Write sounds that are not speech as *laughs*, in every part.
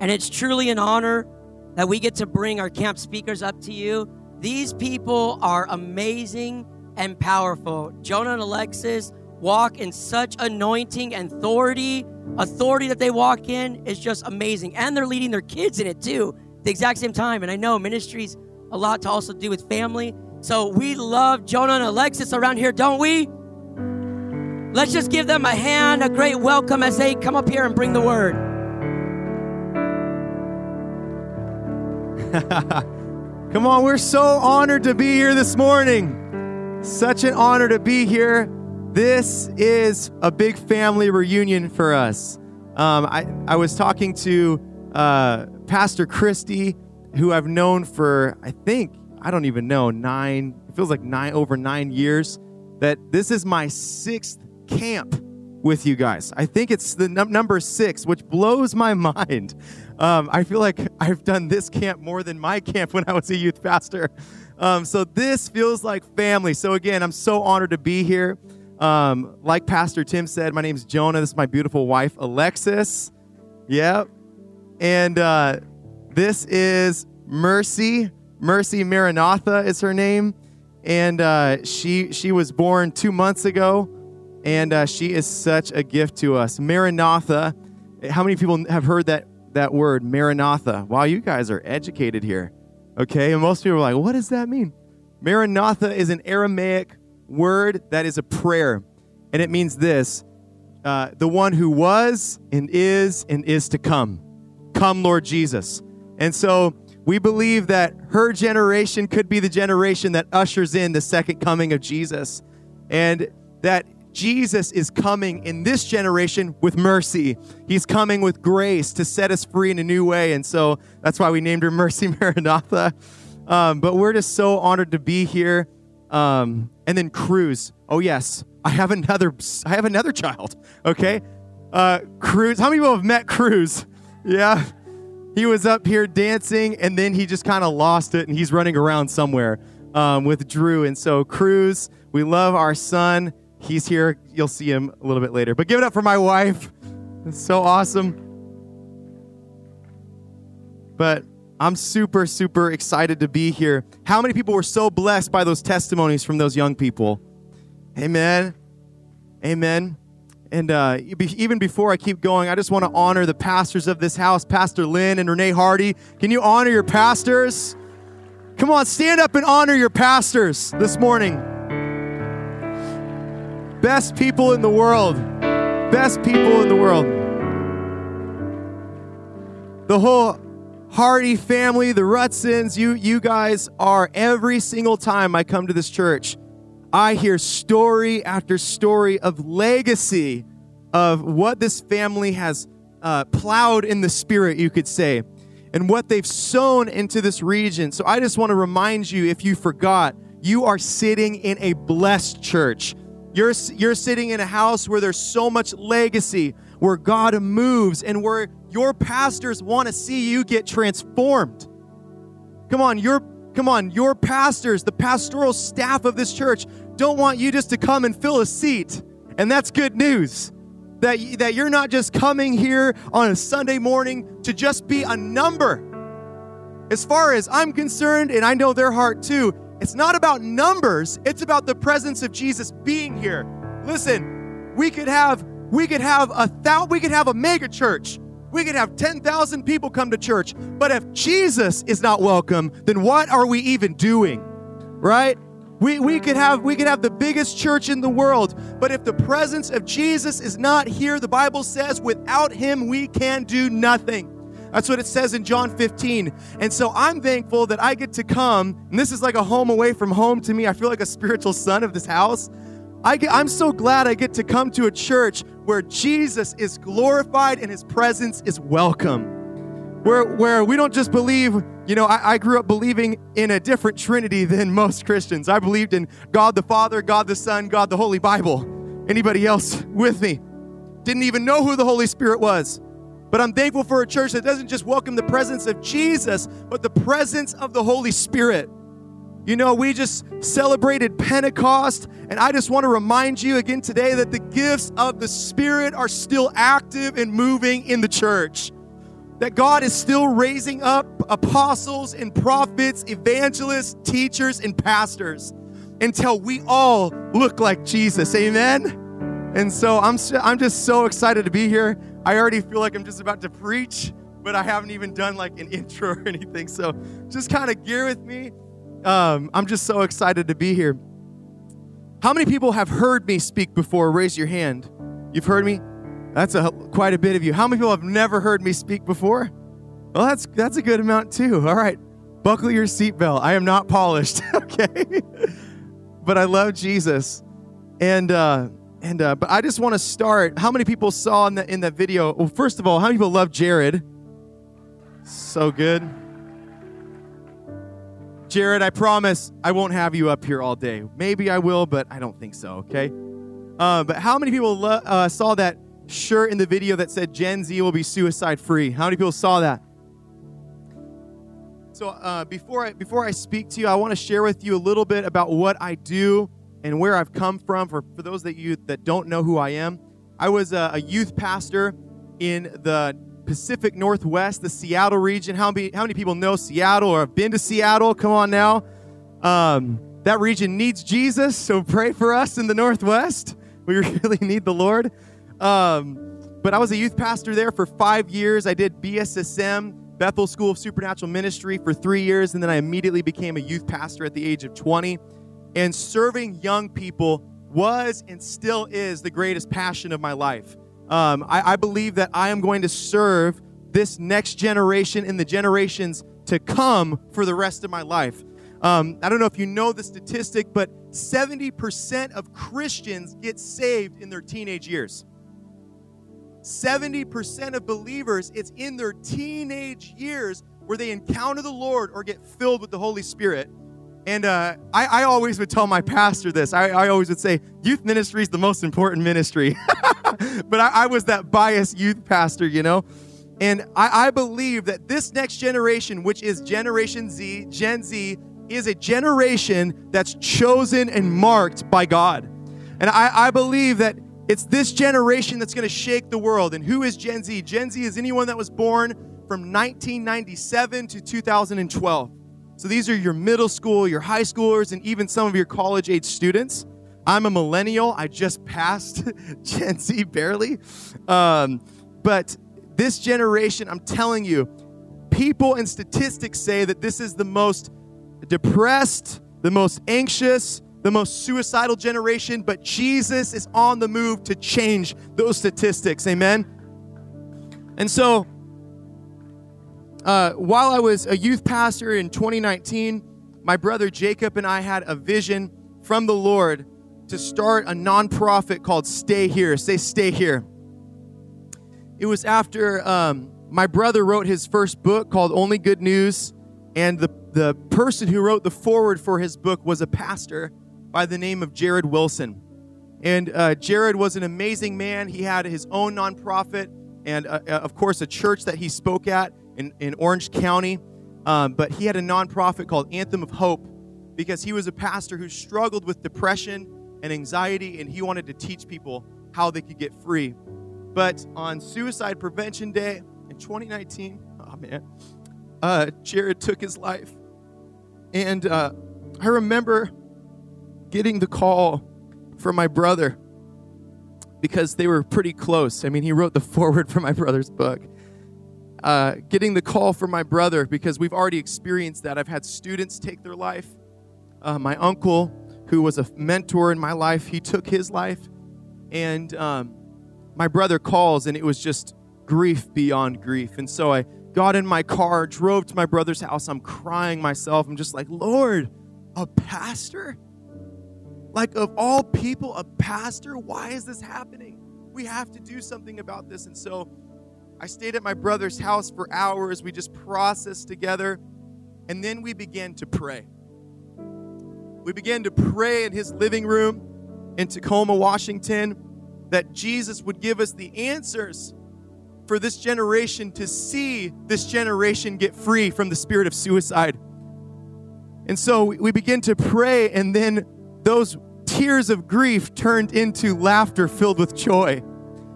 And it's truly an honor that we get to bring our camp speakers up to you. These people are amazing and powerful. Jonah and Alexis walk in such anointing and authority. Authority that they walk in is just amazing. And they're leading their kids in it too, the exact same time. And I know ministry's a lot to also do with family. So we love Jonah and Alexis around here, don't we? Let's just give them a hand, a great welcome as they come up here and bring the word. *laughs* Come on, we're so honored to be here this morning. Such an honor to be here. This is a big family reunion for us. Um, I, I was talking to uh, Pastor Christy, who I've known for, I think, I don't even know, nine, it feels like nine, over nine years, that this is my sixth camp with you guys. I think it's the num- number six, which blows my *laughs* mind. Um, I feel like I've done this camp more than my camp when I was a youth pastor. Um, so this feels like family. So again, I'm so honored to be here. Um, like Pastor Tim said, my name is Jonah. This is my beautiful wife, Alexis. Yep. And uh, this is Mercy. Mercy Maranatha is her name. And uh, she, she was born two months ago and uh, she is such a gift to us. Maranatha. How many people have heard that that word, Maranatha? Wow, you guys are educated here. Okay, and most people are like, "What does that mean?" Maranatha is an Aramaic word that is a prayer, and it means this: uh, the one who was and is and is to come. Come, Lord Jesus. And so we believe that her generation could be the generation that ushers in the second coming of Jesus, and that Jesus is coming in this generation with mercy. He's coming with grace to set us free in a new way. And so that's why we named her Mercy *laughs* Maranatha. Um, but we're just so honored to be here. Um, and then Cruz. Oh yes, I have another. I have another child. Okay, uh, Cruz. How many people have met Cruz? Yeah, he was up here dancing, and then he just kind of lost it, and he's running around somewhere um, with Drew. And so Cruz, we love our son. He's here. You'll see him a little bit later. But give it up for my wife. It's so awesome. But I'm super, super excited to be here. How many people were so blessed by those testimonies from those young people? Amen. Amen. And uh, even before I keep going, I just want to honor the pastors of this house, Pastor Lynn and Renee Hardy. Can you honor your pastors? Come on, stand up and honor your pastors this morning. Best people in the world. Best people in the world. The whole Hardy family, the Rutsons, you, you guys are every single time I come to this church, I hear story after story of legacy of what this family has uh, plowed in the spirit, you could say, and what they've sown into this region. So I just want to remind you if you forgot, you are sitting in a blessed church. You're, you're sitting in a house where there's so much legacy, where God moves, and where your pastors want to see you get transformed. Come on, your come on, your pastors, the pastoral staff of this church don't want you just to come and fill a seat. And that's good news. That, that you're not just coming here on a Sunday morning to just be a number. As far as I'm concerned, and I know their heart too, it's not about numbers, it's about the presence of Jesus being here. Listen, we could have we could have a thou, we could have a mega church. We could have 10,000 people come to church. But if Jesus is not welcome, then what are we even doing? Right? We, we could have we could have the biggest church in the world, but if the presence of Jesus is not here, the Bible says without him we can do nothing. That's what it says in John 15. And so I'm thankful that I get to come, and this is like a home away from home to me. I feel like a spiritual son of this house. I get, I'm so glad I get to come to a church where Jesus is glorified and his presence is welcome. Where, where we don't just believe, you know, I, I grew up believing in a different Trinity than most Christians. I believed in God the Father, God the Son, God the Holy Bible. Anybody else with me? Didn't even know who the Holy Spirit was. But I'm thankful for a church that doesn't just welcome the presence of Jesus, but the presence of the Holy Spirit. You know, we just celebrated Pentecost, and I just want to remind you again today that the gifts of the Spirit are still active and moving in the church. that God is still raising up apostles and prophets, evangelists, teachers, and pastors until we all look like Jesus. Amen. And so I'm I'm just so excited to be here. I already feel like I'm just about to preach, but I haven't even done like an *laughs* intro or anything. So just kind of gear with me. Um, I'm just so excited to be here. How many people have heard me speak before? Raise your hand. You've heard me? That's a quite a bit of you. How many people have never heard me speak before? Well, that's that's a good amount too. All right. Buckle your seatbelt. I am not polished, *laughs* okay? but I love Jesus. And uh and uh, but I just want to start. How many people saw in the in that video? Well, first of all, how many people love Jared? So good. Jared, I promise I won't have you up here all day. Maybe I will, but I don't think so. Okay. Uh, but how many people lo- uh, saw that shirt in the video that said Gen Z will be suicide free? How many people saw that? So uh, before I before I speak to you, I want to share with you a little bit about what I do and where I've come from. For for those that you that don't know who I am, I was a, a youth pastor in the Pacific Northwest, the Seattle region. How many how many people know Seattle or have been to Seattle? Come on now. Um, that region needs Jesus, so pray for us in the Northwest. We *laughs* really need the Lord. Um, but I was a youth pastor there for five years. I did BSSM, Bethel School of Supernatural Ministry, for three years, and then I immediately became a youth pastor at the age of 20. And serving young people was and still is the greatest passion of my life. Um, I, I believe that I am going to serve this next generation and the generations to come for the rest of my life. Um, I don't know if you know the statistic, but 70% of Christians get saved in their teenage years. 70% of believers, it's in their teenage years where they encounter the Lord or get filled with the Holy Spirit. And uh, I, I, always would tell my pastor this. I, I, always would say, youth ministry is the most important ministry. *laughs* but I, I, was that biased youth pastor, you know? And I, believe that this next generation, which is Generation Z, Gen Z, is a generation that's chosen and marked by God. And I, believe that it's this generation that's going to shake the world. And who is Gen Z? Gen Z is anyone that was born from 1997 to 2012. So these are your middle school, your high schoolers, and even some of your college age students. I'm a millennial. I just passed *laughs* Gen Z barely. Um, but this generation, I'm telling you, people and statistics say that this is the most depressed, the most anxious, the most suicidal generation, but Jesus is on the move to change those statistics. Amen. And so uh, while I was a youth pastor in 2019, my brother Jacob and I had a vision from the Lord to start a nonprofit called Stay Here. Say, Stay Here. It was after um, my brother wrote his first book called Only Good News, and the, the person who wrote the foreword for his book was a pastor by the name of Jarrid Wilson. And uh, Jarrid was an amazing man. He had his own nonprofit and, uh, uh of course, a church that he spoke at in, in Orange County. Um, but he had a nonprofit called Anthem of Hope because he was a pastor who struggled with depression and anxiety, and he wanted to teach people how they could get free. But on Suicide Prevention Day in 2019, oh man, uh, Jarrid took his life. And uh, I remember getting the call from my brother because they were pretty close. I mean, he wrote the foreword for my brother's book uh, getting the call from my brother because we've already experienced that. I've had students take their life. Uh, my uncle, who was a mentor in my life, he took his life. And um, my brother calls, and it was just grief beyond grief. And so I got in my car, drove to my brother's house. I'm crying myself. I'm just like, Lord, a pastor? Like, of all people, a pastor? Why is this happening? We have to do something about this. And so I stayed at my brother's house for hours. We just processed together. And then we began to pray. We began to pray in his living room in Tacoma, Washington, that Jesus would give us the answers for this generation to see this generation get free from the spirit of suicide. And so we begin to pray, and then those tears of grief turned into laughter filled with joy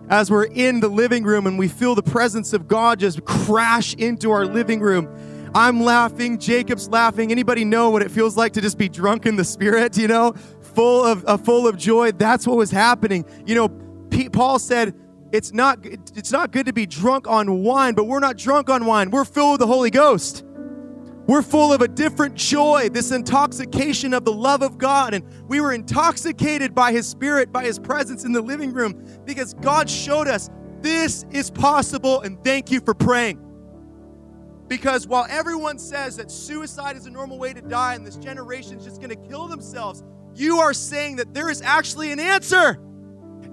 as we're in the living room and we feel the presence of God just crash into our living room. I'm laughing, Jacob's laughing. Anybody know what it feels like to just be drunk in the spirit, you know? Full of uh, full of joy. That's what was happening. You know, P- Paul said, it's not it's not good to be drunk on wine, but we're not drunk on wine. We're filled with the Holy Ghost. We're full of a different joy, this intoxication of the love of God. And we were intoxicated by His Spirit, by His presence in the living room, because God showed us this is possible. And thank you for praying. Because while everyone says that suicide is a normal way to die and this generation is just going to kill themselves, you are saying that there is actually an answer.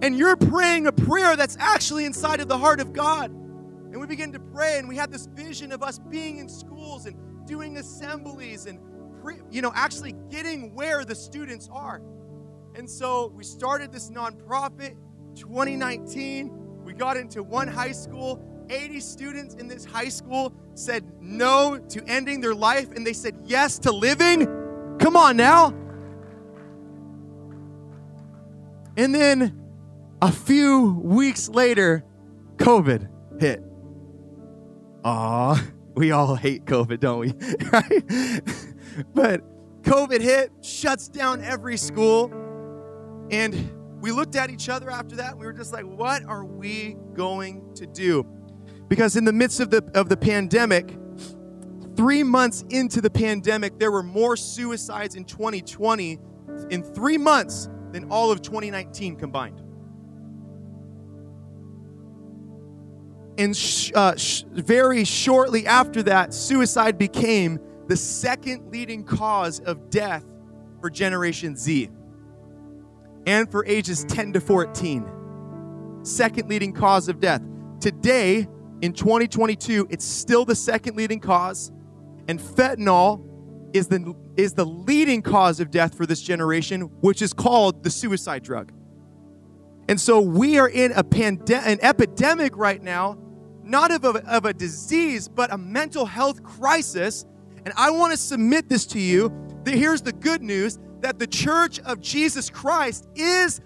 And you're praying a prayer that's actually inside of the heart of God. And we begin to pray, and we had this vision of us being in schools and doing assemblies and pre, you know actually getting where the students are. And so we started this nonprofit 2019 we got into one high school. 80 students in this high school said no to ending their life and they said yes to living. Come on now. And then a few weeks later covid hit. Ah we all hate COVID, don't we? *laughs* right? But COVID hit, shuts down every school. And we looked at each other after that. And we were just like, what are we going to do? Because in the midst of the, of the pandemic, three months into the pandemic, there were more suicides in 2020 in three months than all of 2019 combined. And sh- uh, sh- very shortly after that, suicide became the second leading cause of death for Generation Z and for ages 10 to 14. Second leading cause of death. Today, in 2022, it's still the second leading cause, and fentanyl is the, is the leading cause of death for this generation, which is called the suicide drug. And so we are in a pandemic, an epidemic right now, not of a, of a disease, but a mental health crisis. And I want to submit this to you. That Here's the good news that the church of Jesus Christ is,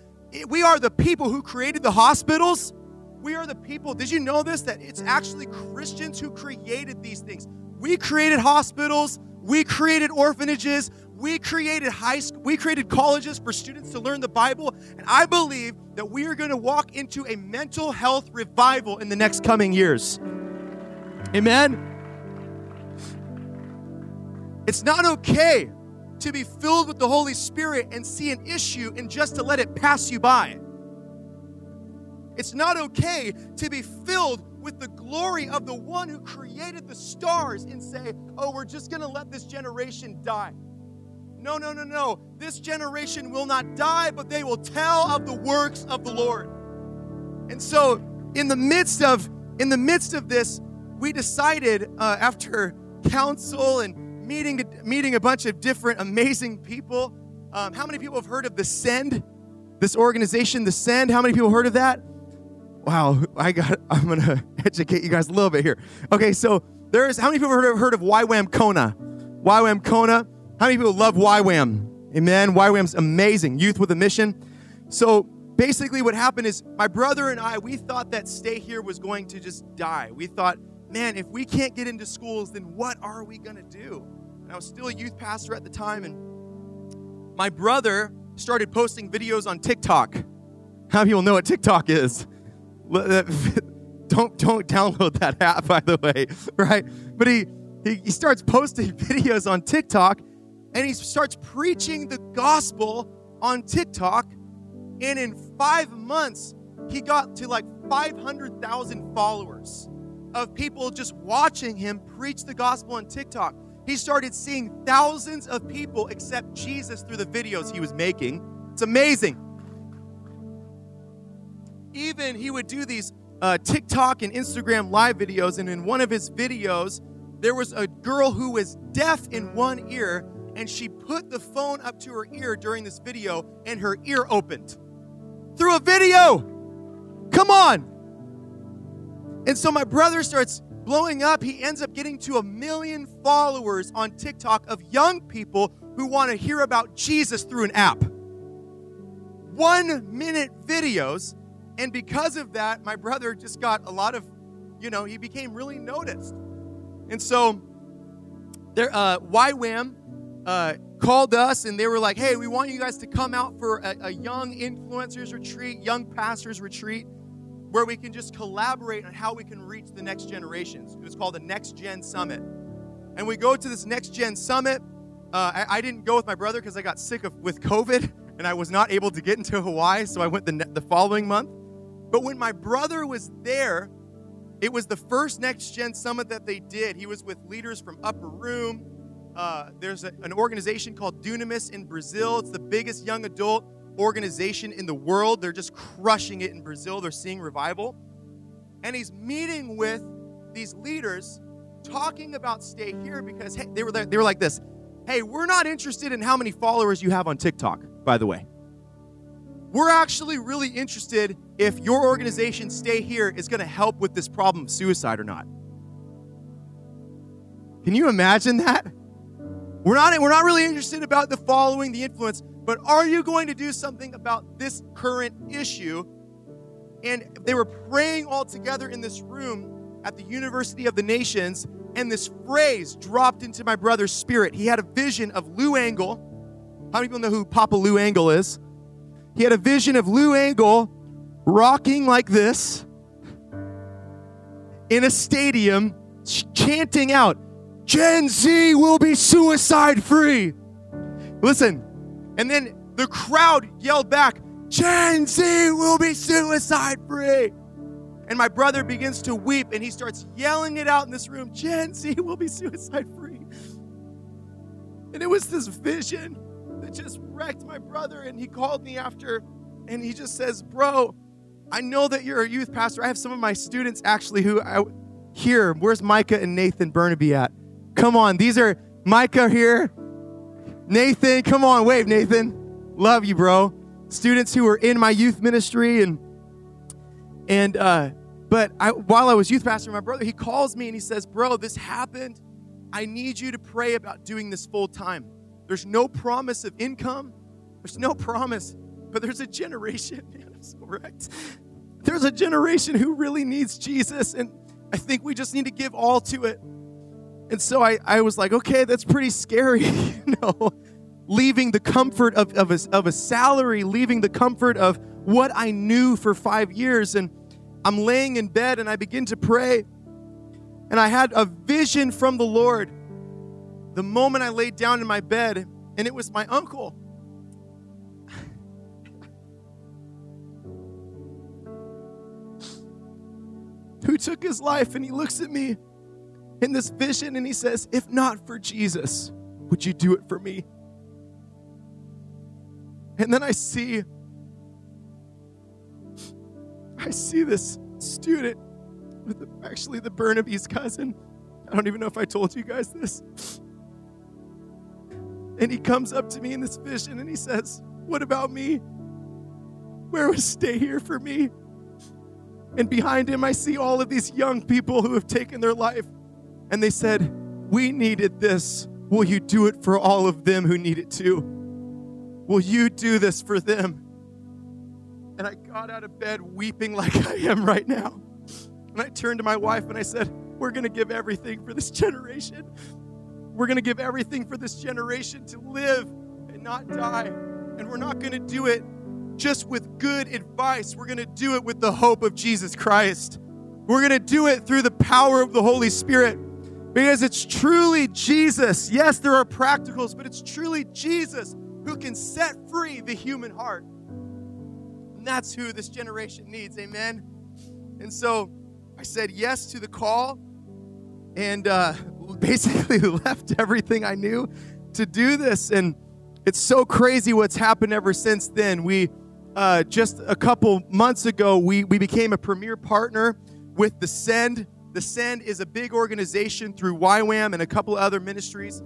we are the people who created the hospitals. We are the people, did you know this? That it's actually Christians who created these things. We created hospitals, we created orphanages, we created high school, we created colleges for students to learn the Bible, and I believe that we are going to walk into a mental health revival in the next coming years. Amen. It's not okay to be filled with the Holy Spirit and see an issue and just to let it pass you by. It's not okay to be filled with the glory of the one who created the stars and say, oh, we're just going to let this generation die. No, no, no, no. This generation will not die, but they will tell of the works of the Lord. And so, in the midst of in the midst of this, we decided uh, after counsel and meeting meeting a bunch of different amazing people. Um, how many people have heard of the Send? This organization, the Send. How many people heard of that? Wow, I got. I'm gonna *laughs* educate you guys a little bit here. Okay, so there's how many people have heard of, heard of YWAM Kona? YWAM Kona. How many people love YWAM? Amen. YWAM's amazing. Youth with a mission. So basically, what happened is my brother and I, we thought that stay here was going to just die. We thought, man, if we can't get into schools, then what are we going to do? And I was still a youth pastor at the time, and my brother started posting videos on TikTok. How many people know what TikTok is? Uh, *laughs* don't don't download that app, by the way, *laughs* right? But he he, he starts posting *laughs* videos on TikTok and he starts preaching the gospel on TikTok. And in five months, he got to like 500,000 followers of people just watching him preach the gospel on TikTok. He started seeing thousands of people accept Jesus through the videos he was making. It's amazing. Even he would do these uh, TikTok and Instagram live videos, and in one of his videos, there was a girl who was deaf in one ear and she put the phone up to her ear during this video, and her ear opened through a video. Come on. And so my brother starts blowing up. He ends up getting to a million followers on TikTok of young people who want to hear about Jesus through an app. One minute videos, And because of that, my brother just got a lot of, you know, he became really noticed. And so there, uh, YWAM uh, called us and they were like, hey, we want you guys to come out for a, a young influencers retreat, young pastors retreat, where we can just collaborate on how we can reach the next generations. It was called the Next Gen Summit. And we go to this Next Gen Summit. Uh, I, I, didn't go with my brother because I got sick of with COVID *laughs* and I was not able to get into Hawaii, so I went the, the following month. But when my brother was there, it was the first Next Gen Summit that they did. He was with leaders from Upper Room. Uh, there's a, an organization called Dunamis in Brazil. It's the biggest young adult organization in the world. They're just crushing it in Brazil. They're seeing revival. And he's meeting with these leaders talking about stay here because hey, they were they were like this. Hey, we're not interested in how many followers you have on TikTok, by the way. We're actually really interested if your organization stay here is going to help with this problem of suicide or not. Can you imagine that? We're not we're not really interested about the following, the influence, but are you going to do something about this current issue? And they were praying all together in this room at the University of the Nations, and this phrase dropped into my brother's spirit. He had a vision of Lou Engle. How many people know who Papa Lou Engle is? He had a vision of Lou Engle rocking like this in a stadium, chanting out, Gen Z will be suicide free. Listen, and then the crowd yelled back, Gen Z will be suicide free. And my brother begins to weep and he starts yelling it out in this room Gen Z will be suicide free. And it was this vision that just wrecked my brother. And he called me after and he just says, Bro, I know that you're a youth pastor. I have some of my students actually who I here. Where's Micah and Nathan Burnaby at? Come on, these are Micah here. Nathan, come on, wave, Nathan. Love you, bro. Students who were in my youth ministry and and uh but I, while I was youth pastor, my brother, he calls me and he says, Bro, this happened. I need you to pray about doing this full time. There's no promise of income, there's no promise, but there's a generation, *laughs* man, I'm so wrecked. There's a generation who really needs Jesus, and I think we just need to give all to it. And so I, I was like, okay, that's pretty scary, *laughs* you know, leaving the comfort of, of, a, of a salary, leaving the comfort of what I knew for five years. And I'm laying in bed and I begin to pray. And I had a vision from the Lord the moment I laid down in my bed, and it was my uncle. *laughs* who took his life, and he looks at me in this vision and he says, If not for Jesus, would you do it for me? And then I see, I see this student with actually the Burnaby's cousin. I don't even know if I told you guys this. And he comes up to me in this vision and he says, What about me? Where was stay here for me? And behind him, I see all of these young people who have taken their life and they said, We needed this. Will you do it for all of them who need it too? Will you do this for them? And I got out of bed weeping *laughs* like I am right now. And I turned to my wife and I said, We're going to give everything for this generation. We're going to give everything for this generation to live and not die. And we're not going to do it just with good advice. We're going to do it with the hope of Jesus Christ. We're going to do it through the power of the Holy Spirit. Because it's truly Jesus. Yes, there are practicals, but it's truly Jesus who can set free the human heart. And that's who this generation needs. Amen. And so I said yes to the call and uh, *laughs* basically *laughs* left everything I knew to do this. And it's so crazy what's happened ever since then. We uh, just a couple months ago, we, we became a premier partner with the Send the Send is a big organization through YWAM and a couple other ministries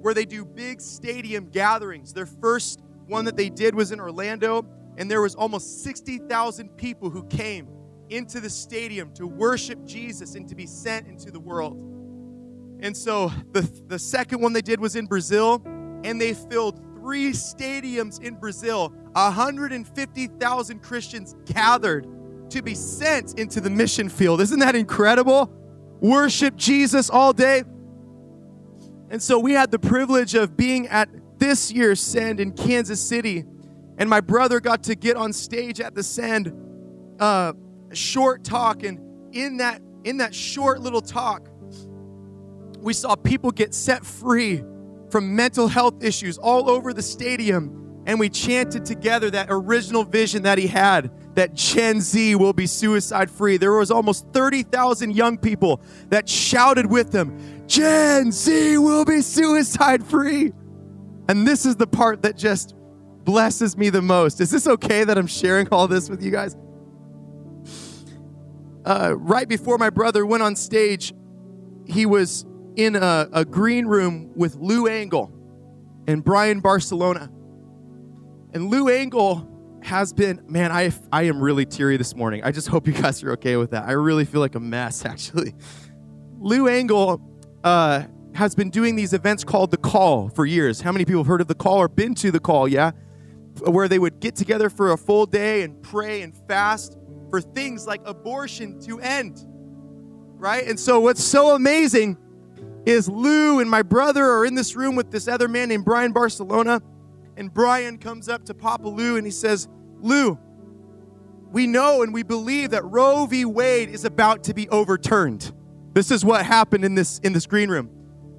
where they do big stadium gatherings. Their first one that they did was in Orlando, and there was almost 60,000 people who came into the stadium to worship Jesus and to be sent into the world. And so the, the second one they did was in Brazil, and they filled three stadiums in Brazil. 150,000 Christians gathered to be sent into the mission field. Isn't that incredible? Worship Jesus all day. And so we had the privilege of being at this year's Send in Kansas City. And my brother got to get on stage at the Send, uh, short talk. And in that, in that short little talk, we saw people get set free from mental health issues all over the stadium. And we chanted together that original vision that he had that Gen Z will be suicide free. There was almost 30,000 young people that shouted with them, Gen Z will be suicide free. And this is the part that just blesses me the most. Is this okay that I'm sharing all this with you guys? Uh, right before my brother went on stage, he was in a, a green room with Lou Engle and Brian Barcelona. And Lou Engle has been, man, I, I am really teary this morning. I just hope you guys are okay with that. I really feel like a mess, *laughs* actually. Lou Engle uh, has been doing these events called The Call for years. How many people have heard of The Call or been to The Call? Yeah. Where they would get together for a full day and pray and fast for things like abortion to end. Right? And so, what's so amazing is Lou and my brother are in this room with this other man named Brian Barcelona. And Brian comes up to Papa Lou and he says, Lou, we know and we believe that Roe v. Wade is about to be overturned. This is what happened in this in this green room.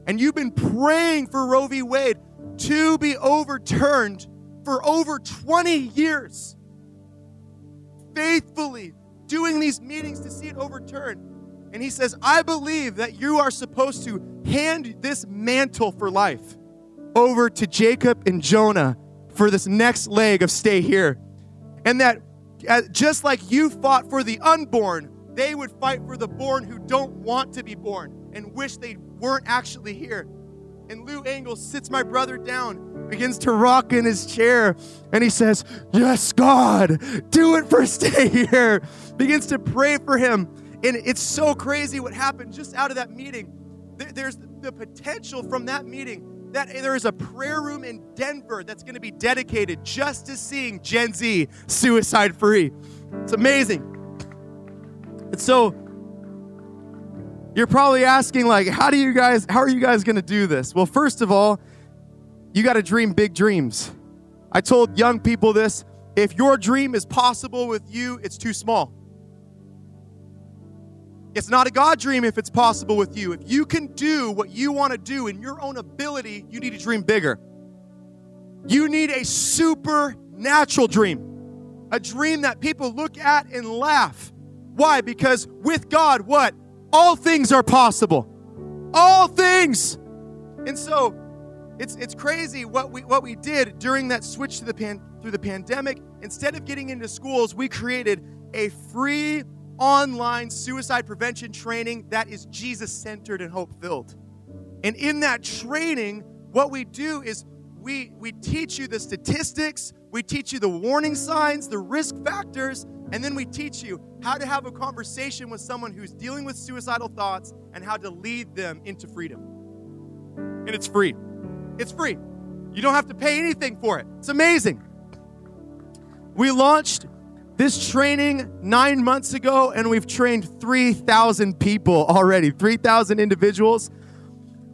And you've been praying for Roe v. Wade to be overturned for over 20 years. Faithfully doing these meetings to see it overturned. And he says, I believe that you are supposed to hand this mantle for life over to Jacob and Jonah for this next leg of stay here. And that uh, just like you fought for the unborn, they would fight for the born who don't want to be born and wish they weren't actually here. And Lou Engle sits my brother down, begins to rock in his chair, and he says, Yes, God, do it for *laughs* stay here. Begins to pray for him. And it's so crazy what happened just out of that meeting. There's the potential from that meeting that there is a prayer room in Denver that's going to be dedicated just to seeing Gen Z suicide free. It's amazing. And so you're probably asking like how do you guys how are you guys going to do this? Well, first of all, you got to dream big dreams. I told young people this, if your dream is possible with you, it's too small. It's not a God dream if it's possible with you. If you can do what you want to do in your own ability, you need to dream bigger. You need a supernatural dream, a dream that people look at and laugh. Why? Because with God, what? All things are possible. All things. And so it's it's crazy what we what we did during that switch to the pan, through the pandemic. Instead of getting into schools, we created a free online suicide prevention training that is Jesus centered and hope filled. And in that training, what we do is we, we teach you the statistics, we teach you the warning signs, the risk factors, and then we teach you how to have a conversation with someone who's dealing with suicidal thoughts and how to lead them into freedom. And it's free. It's free. You don't have to pay anything for it. It's amazing. We launched this training nine months ago, and we've trained 3,000 people already, 3,000 individuals.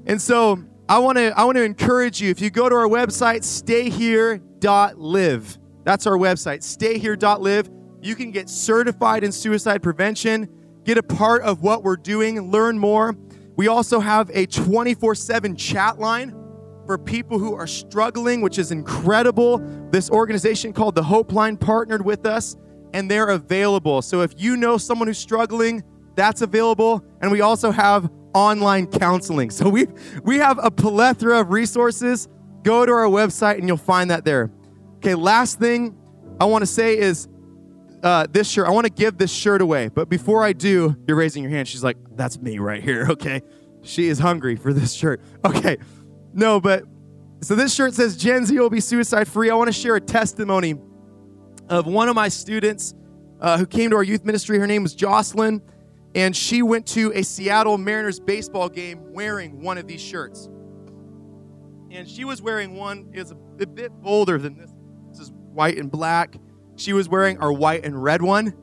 And so I want to I want to encourage you. If you go to our website, stayhere.live, that's our website, stayhere.live. You can get certified in suicide prevention, get a part of what we're doing, learn more. We also have a 24 7 chat line for people who are struggling, which is incredible. This organization called the Hope Line partnered with us and they're available. So if you know someone who's struggling, that's available. And we also have online counseling. So we we have a plethora of resources. Go to our website and you'll find that there. Okay, last thing I want to say is uh, this shirt. I want to give this shirt away, but before I do, you're raising your hand. She's like, "That's me right here." *laughs* Okay, she is hungry for this shirt. *laughs* Okay, no, but so this shirt says Gen Z will be suicide free. I want to share a testimony of one of my students uh, who came to our youth ministry. Her name was Jocelyn, and she went to a Seattle Mariners baseball game wearing one of these shirts. And she was wearing one, is a, a bit bolder than this. This is white and black. She was wearing our white and red one.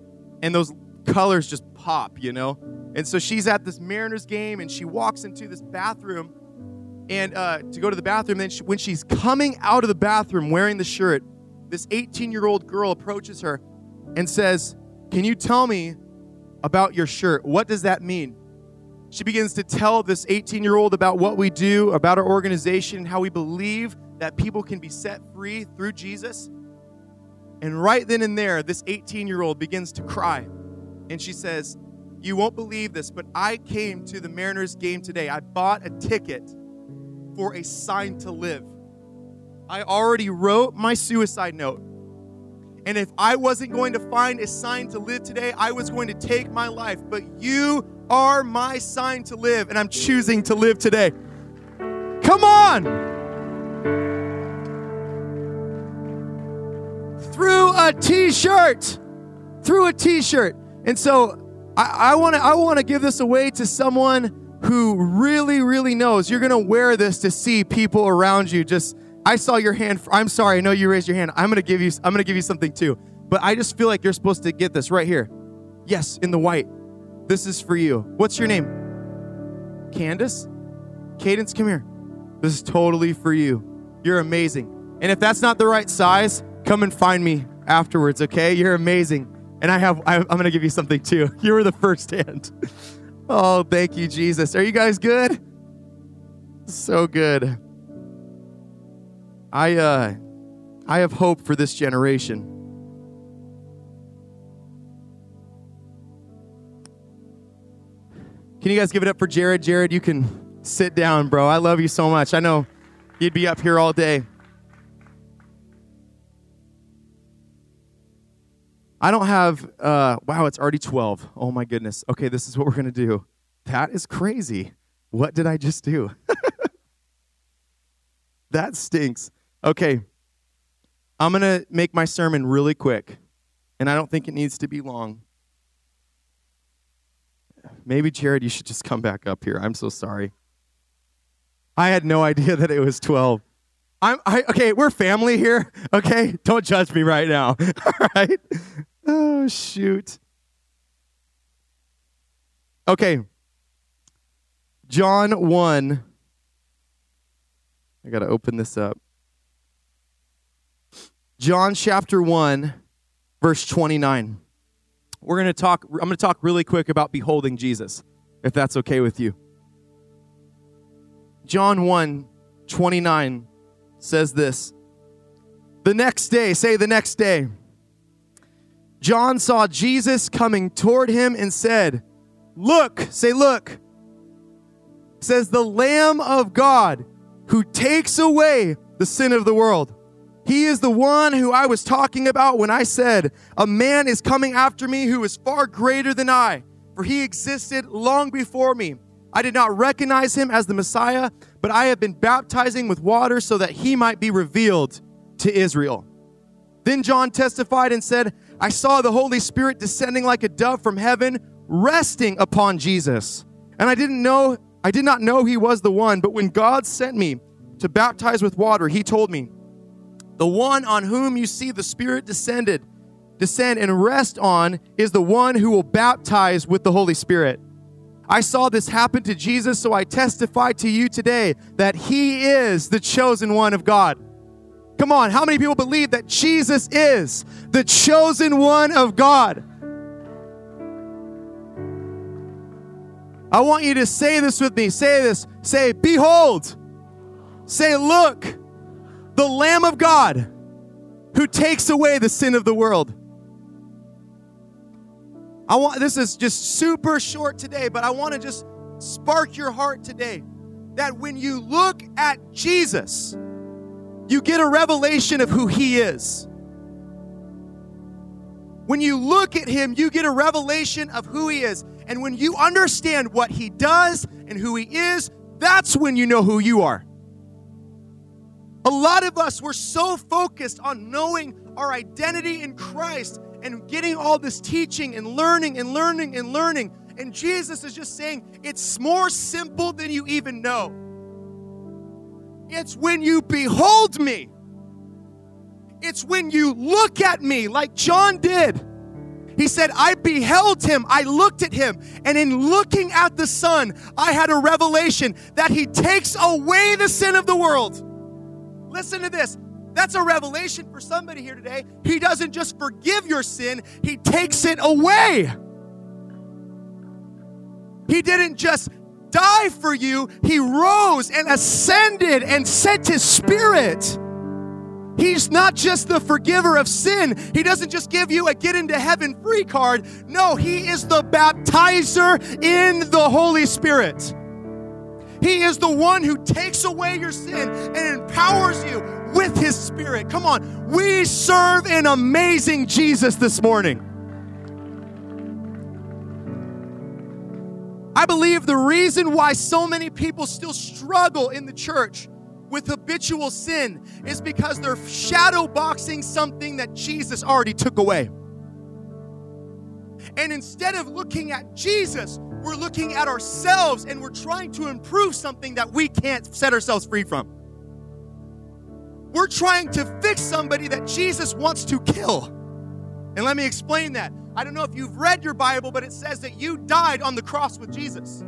and those colors just pop, you know? And so she's at this Mariners game and she walks into this bathroom and uh, to go to the bathroom. Then she, when she's coming out of the bathroom wearing the shirt, this 18 year old girl approaches her and says, Can you tell me about your shirt? What does that mean? She begins to tell this 18 year old about what we do, about our organization, how we believe that people can be set free through Jesus. And right then and there, this 18 year old begins to cry. And she says, You won't believe this, but I came to the Mariners game today. I bought a ticket for a sign to live. I already wrote my suicide note. And if I wasn't going to find a sign to live today, I was going to take my life. But you are my sign to live, and I'm choosing to live today. Come on! Through a t shirt. Through a t shirt. And so I, I want to give this away to someone who really, really knows you're going to wear this to see people around you just. I saw your hand. I'm sorry. I know you raised your hand. I'm to give you I'm to give you something too. But I just feel like you're supposed to get this right here. Yes, in the white. This is for you. What's your name? Candace? Cadence, come here. This is totally for you. You're amazing. And if that's not the right size, come and find me afterwards, okay? You're amazing. And I have I, am to give you something too. *laughs* You were the first hand. *laughs* Oh, thank you Jesus. Are you guys good? So good. I uh I have hope for this generation. Can you guys give it up for Jared? Jared, you can sit down, bro. I love you so much. I know you'd be up here all day. I don't have, uh, wow, it's already 12. Oh my goodness. Okay, this is what we're going to do. That is crazy. What did I just do? *laughs* that stinks. Okay, I'm going to make my sermon really quick, and I don't think it needs to be long. Maybe, Jared, you should just come back up here. I'm so sorry. I had no idea that it was 12. I'm I, okay. We're family here. Okay, don't judge me right now. *laughs* All right. Oh shoot. Okay. John one. I got to open this up. John chapter one, verse twenty nine. We're going to talk. I'm going to talk really quick about beholding Jesus, if that's okay with you. John 1 29 says this The next day, say the next day, John saw Jesus coming toward him and said, Look, say, look, says the Lamb of God who takes away the sin of the world. He is the one who I was talking about when I said, A man is coming after me who is far greater than I, for he existed long before me. I did not recognize him as the Messiah, but I have been baptizing with water so that he might be revealed to Israel. Then John testified and said, I saw the Holy Spirit descending like a dove from heaven, resting upon Jesus. And I didn't know, I did not know he was the one, but when God sent me to baptize with water, he told me, the one on whom you see the Spirit descended, descend and rest on is the one who will baptize with the Holy Spirit. I saw this happen to Jesus, so I testify to you today that he is the chosen one of God. Come on, how many people believe that Jesus is the chosen one of God? I want you to say this with me. Say this. Say, Behold. Say, Look the Lamb of God who takes away the sin of the world. I want this is just super short today, but I want to just spark your heart today that when you look at Jesus, you get a revelation of who he is. When you look at him, you get a revelation of who he is. And when you understand what he does and who he is, that's when you know who you are. A lot of us, we're so focused on knowing our identity in Christ and getting all this teaching and learning and learning and learning. And Jesus is just saying it's more simple than you even know. It's when you behold me, it's when you look at me like John did. He said, I beheld him, I looked at him, and in looking at the Son, I had a revelation that he takes away the sin of the world. Listen to this. That's a revelation for somebody here today. He doesn't just forgive your sin, he takes it away. He didn't just die for you, he rose and ascended and sent his spirit. He's not just the forgiver of sin. He doesn't just give you a get into heaven free card. No, He is the baptizer in the Holy Spirit. He is the one who takes away your sin and empowers you with His Spirit. Come on, we serve an amazing Jesus this morning. I believe the reason why so many people still struggle in the church with habitual sin is because they're shadow boxing something that Jesus already took away. And instead of looking at Jesus, we're looking at ourselves and we're trying to improve something that we can't set ourselves free from. We're trying to fix somebody that Jesus wants to kill. And let me explain that. I don't know if you've read your Bible, but it says that you died on the cross with Jesus.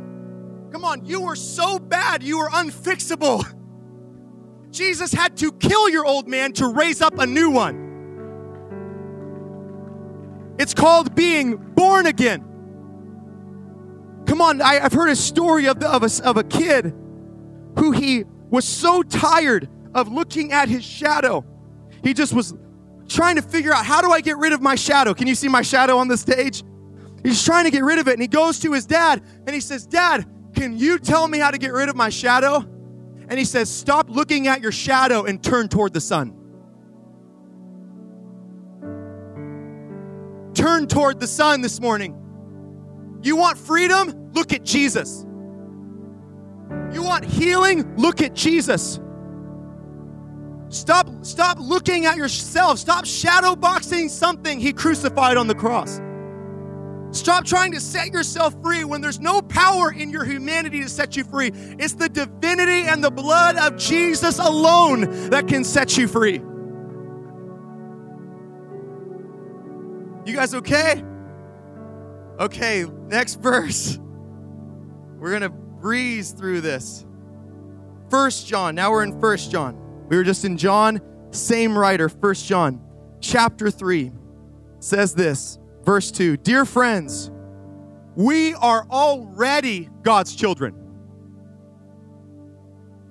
Come on, you were so bad, you were unfixable. Jesus had to kill your old man to raise up a new one. It's called being born again. Come on, I, have heard a story of, the, of, a, of a kid who he was so tired of looking at his shadow. He just was trying to figure out how do I get rid of my shadow? Can you see my shadow on the stage? He's trying to get rid of it, and he goes to his dad and he says, Dad, can you tell me how to get rid of my shadow? And he says, Stop looking at your shadow and turn toward the sun. Turn toward the sun this morning. You want freedom? Look at Jesus. You want healing? Look at Jesus. Stop, stop looking at yourself. Stop shadow boxing something he crucified on the cross. Stop trying to set yourself free when there's no power in your humanity to set you free. It's the divinity and the blood of Jesus alone that can set you free. You guys okay? Okay, next verse. We're going to breeze through this. First John. Now we're in First John. We were just in John, same writer, First John, chapter 3 says this. Verse 2 Dear friends, we are already God's children.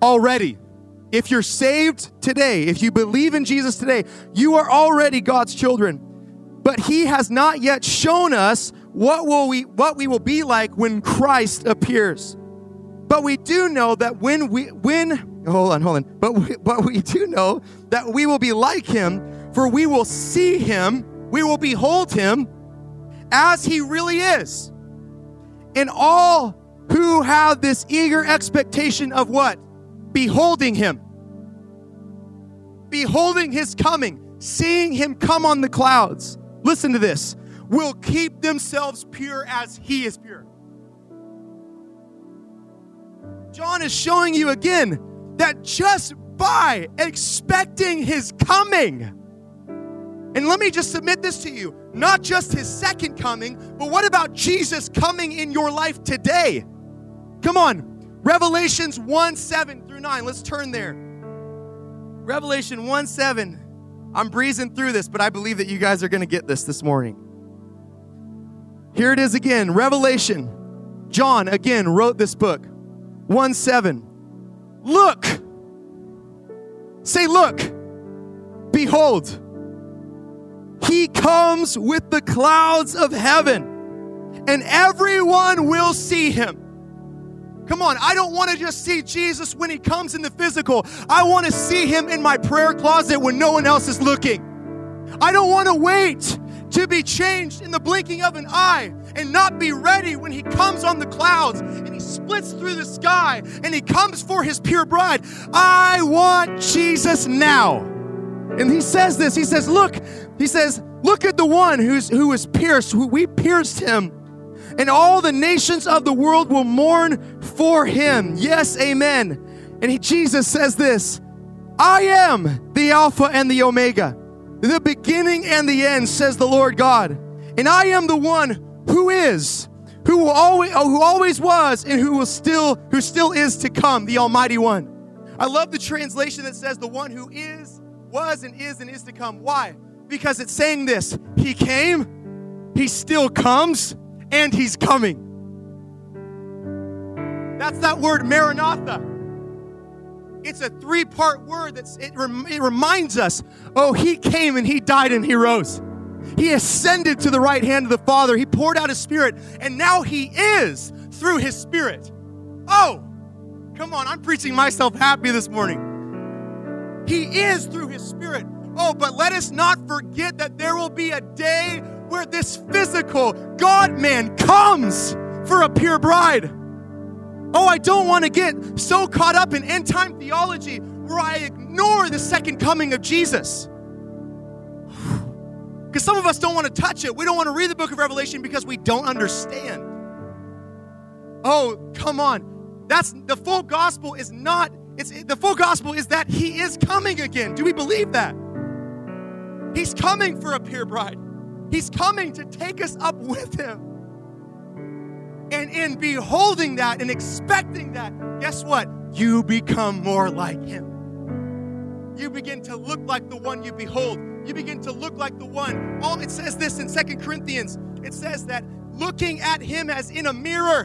Already. If you're saved today, if you believe in Jesus today, you are already God's children. But he has not yet shown us what will we what we will be like when Christ appears. But we do know that when we when hold on, hold on. But we, but we do know that we will be like him, for we will see him, we will behold him as he really is. And all who have this eager expectation of what? Beholding him. Beholding his coming, seeing him come on the clouds. Listen to this. Will keep themselves pure as he is pure. John is showing you again that just by expecting his coming, and let me just submit this to you not just his second coming, but what about Jesus coming in your life today? Come on. Revelations 1 7 through 9. Let's turn there. Revelation 1 7. I'm breezing through this, but I believe that you guys are going to get this this morning. Here it is again Revelation. John again wrote this book. 1 7. Look. Say, look. Behold he comes with the clouds of heaven, and everyone will see him. Come on, I don't want to just see Jesus when he comes in the physical. I want to see him in my prayer closet when no one else is looking. I don't want to wait to be changed in the blinking of an eye and not be ready when he comes on the clouds and he splits through the sky and he comes for his pure bride. I want Jesus now. And he says this. He says, Look, he says, Look at the one who's who was pierced, we pierced him. And all the nations of the world will mourn for him. Yes, amen. And he, Jesus says this I am the Alpha and the Omega, the beginning and the end, says the Lord God. And I am the one who is, who will always, who always was, and who will still, who still is to come, the Almighty One. I love the translation that says the one who is, was, and is, and is to come. Why? Because it's saying this He came, He still comes, and He's coming. That's that word, Maranatha. It's a three part word that it, rem, it reminds us oh, He came and He died and He rose. He ascended to the right hand of the Father. He poured out His Spirit, and now He is through His Spirit. Oh, come on, I'm preaching myself happy this morning. He is through His Spirit. Oh, but let us not forget that there will be a day where this physical God man comes for a pure bride. Oh, I don't want to get so caught up in end time theology where I ignore the second coming of Jesus. *sighs* Because some of us don't want to touch it. We don't want to read the book of Revelation because we don't understand. Oh, come on. That's the full gospel is not it's the full gospel is that he is coming again. Do we believe that? He's coming for a pure bride. He's coming to take us up with him. And in beholding that and expecting that, guess what? You become more like him. You begin to look like the one you behold. You begin to look like the one. All it says this in Second Corinthians. It says that looking at him as in a mirror,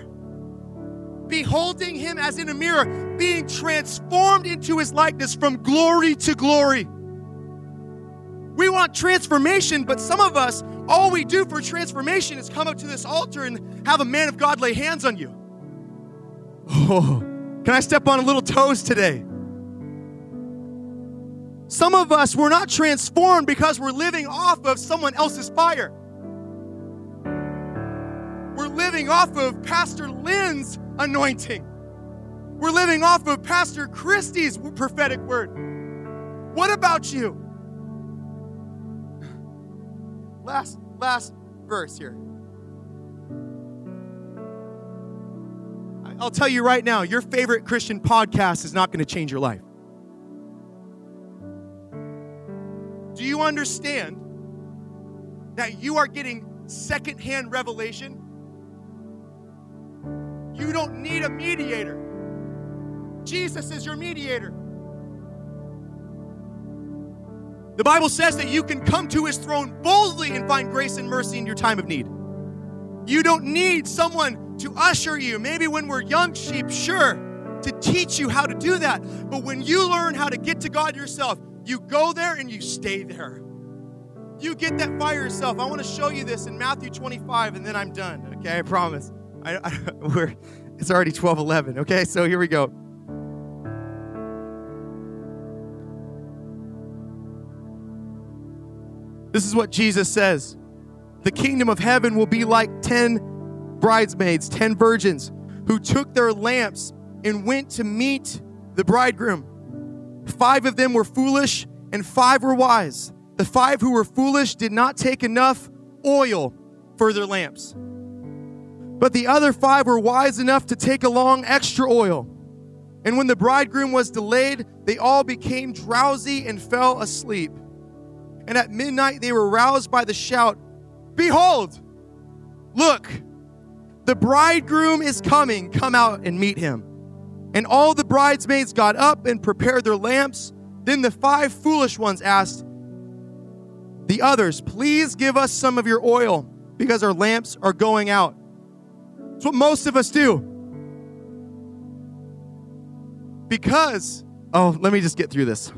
beholding him as in a mirror, being transformed into his likeness from glory to glory. We want transformation, but some of us, all we do for transformation is come up to this altar and have a man of God lay hands on you. Oh, can I step on a little toes today? Some of us, we're not transformed because we're living off of someone else's fire. We're living off of Pastor Lynn's anointing. We're living off of Pastor Christie's prophetic word. What about you? Last last verse here. I'll tell you right now, your favorite Christian podcast is not going to change your life. Do you understand that you are getting secondhand revelation? You don't need a mediator. Jesus is your mediator. The Bible says that you can come to his throne boldly and find grace and mercy in your time of need. You don't need someone to usher you. Maybe when we're young sheep, sure, to teach you how to do that. But when you learn how to get to God yourself, you go there and you stay there. You get that fire yourself. I want to show you this in Matthew 25, and then I'm done. Okay, I promise. I, I, *laughs* we're, it's already 12 11. Okay, so here we go. This is what Jesus says The kingdom of heaven will be like 10 bridesmaids, 10 virgins who took their lamps and went to meet the bridegroom. Five of them were foolish and five were wise. The five who were foolish did not take enough oil for their lamps. But the other five were wise enough to take along extra oil. And when the bridegroom was delayed, they all became drowsy and fell asleep. And at midnight they were roused by the shout Behold, look, the bridegroom is coming. Come out and meet him. And all the bridesmaids got up and prepared their lamps. Then the five foolish ones asked the others, Please give us some of your oil because our lamps are going out. That's what most of us do. Because, oh, let me just get through this.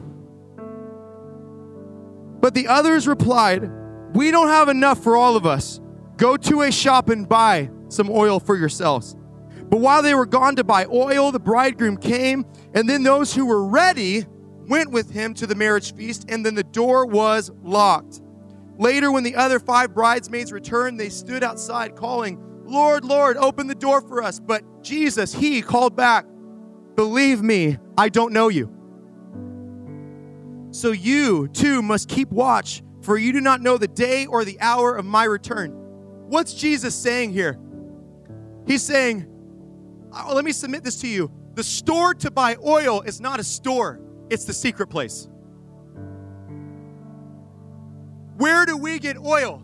But the others replied, We don't have enough for all of us. Go to a shop and buy some oil for yourselves. But while they were gone to buy oil, the bridegroom came, and then those who were ready went with him to the marriage feast, and then the door was locked. Later, when the other five bridesmaids returned, they stood outside calling, Lord, Lord, open the door for us. But Jesus, he called back, Believe me, I don't know you. So you too must keep watch, for you do not know the day or the hour of my return. What's Jesus saying here? He's saying, oh, let me submit this to you. The store to buy oil is not a store, it's the secret place. Where do we get oil?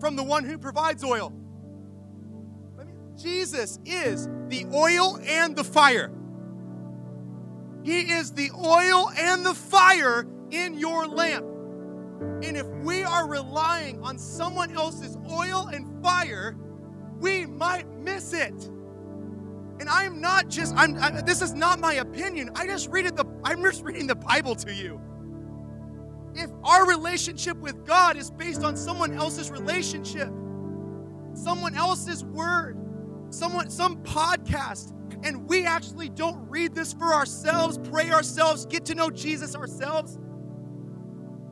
from the one who provides oil. Jesus is the oil and the fire. He is the oil and the fire in your lamp. And if we are relying on someone else's oil and fire, we might miss it. And I'm not just I'm I, this is not my opinion. I just read it the I'm just reading the Bible to you. If our relationship with God is based on someone else's relationship, someone else's word, someone some podcast, and we actually don't read this for ourselves, pray ourselves, get to know Jesus ourselves,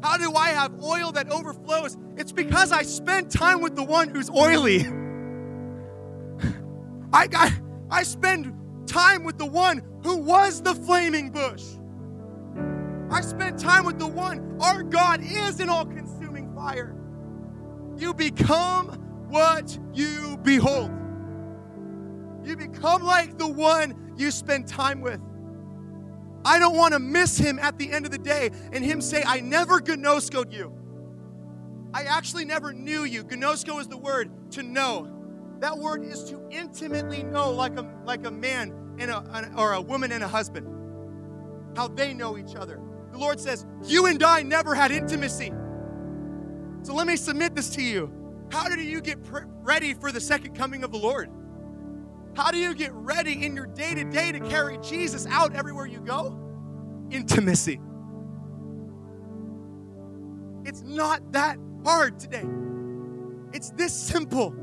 how do I have oil that overflows? It's because I spend time with the one who's oily. *laughs* I got I spend time with the one who was the flaming bush. I spend time with the one, our God is an all consuming fire. You become what you behold. You become like the one you spend time with. I don't want to miss him at the end of the day and him say, I never gnoskoed you. I actually never knew you. Gnosko is the word to know. That word is to intimately know, like a, like a man and a, or a woman and a husband, how they know each other. The Lord says, You and I never had intimacy. So let me submit this to you. How do you get ready for the second coming of the Lord? How do you get ready in your day to day to carry Jesus out everywhere you go? Intimacy. It's not that hard today. It's this simple.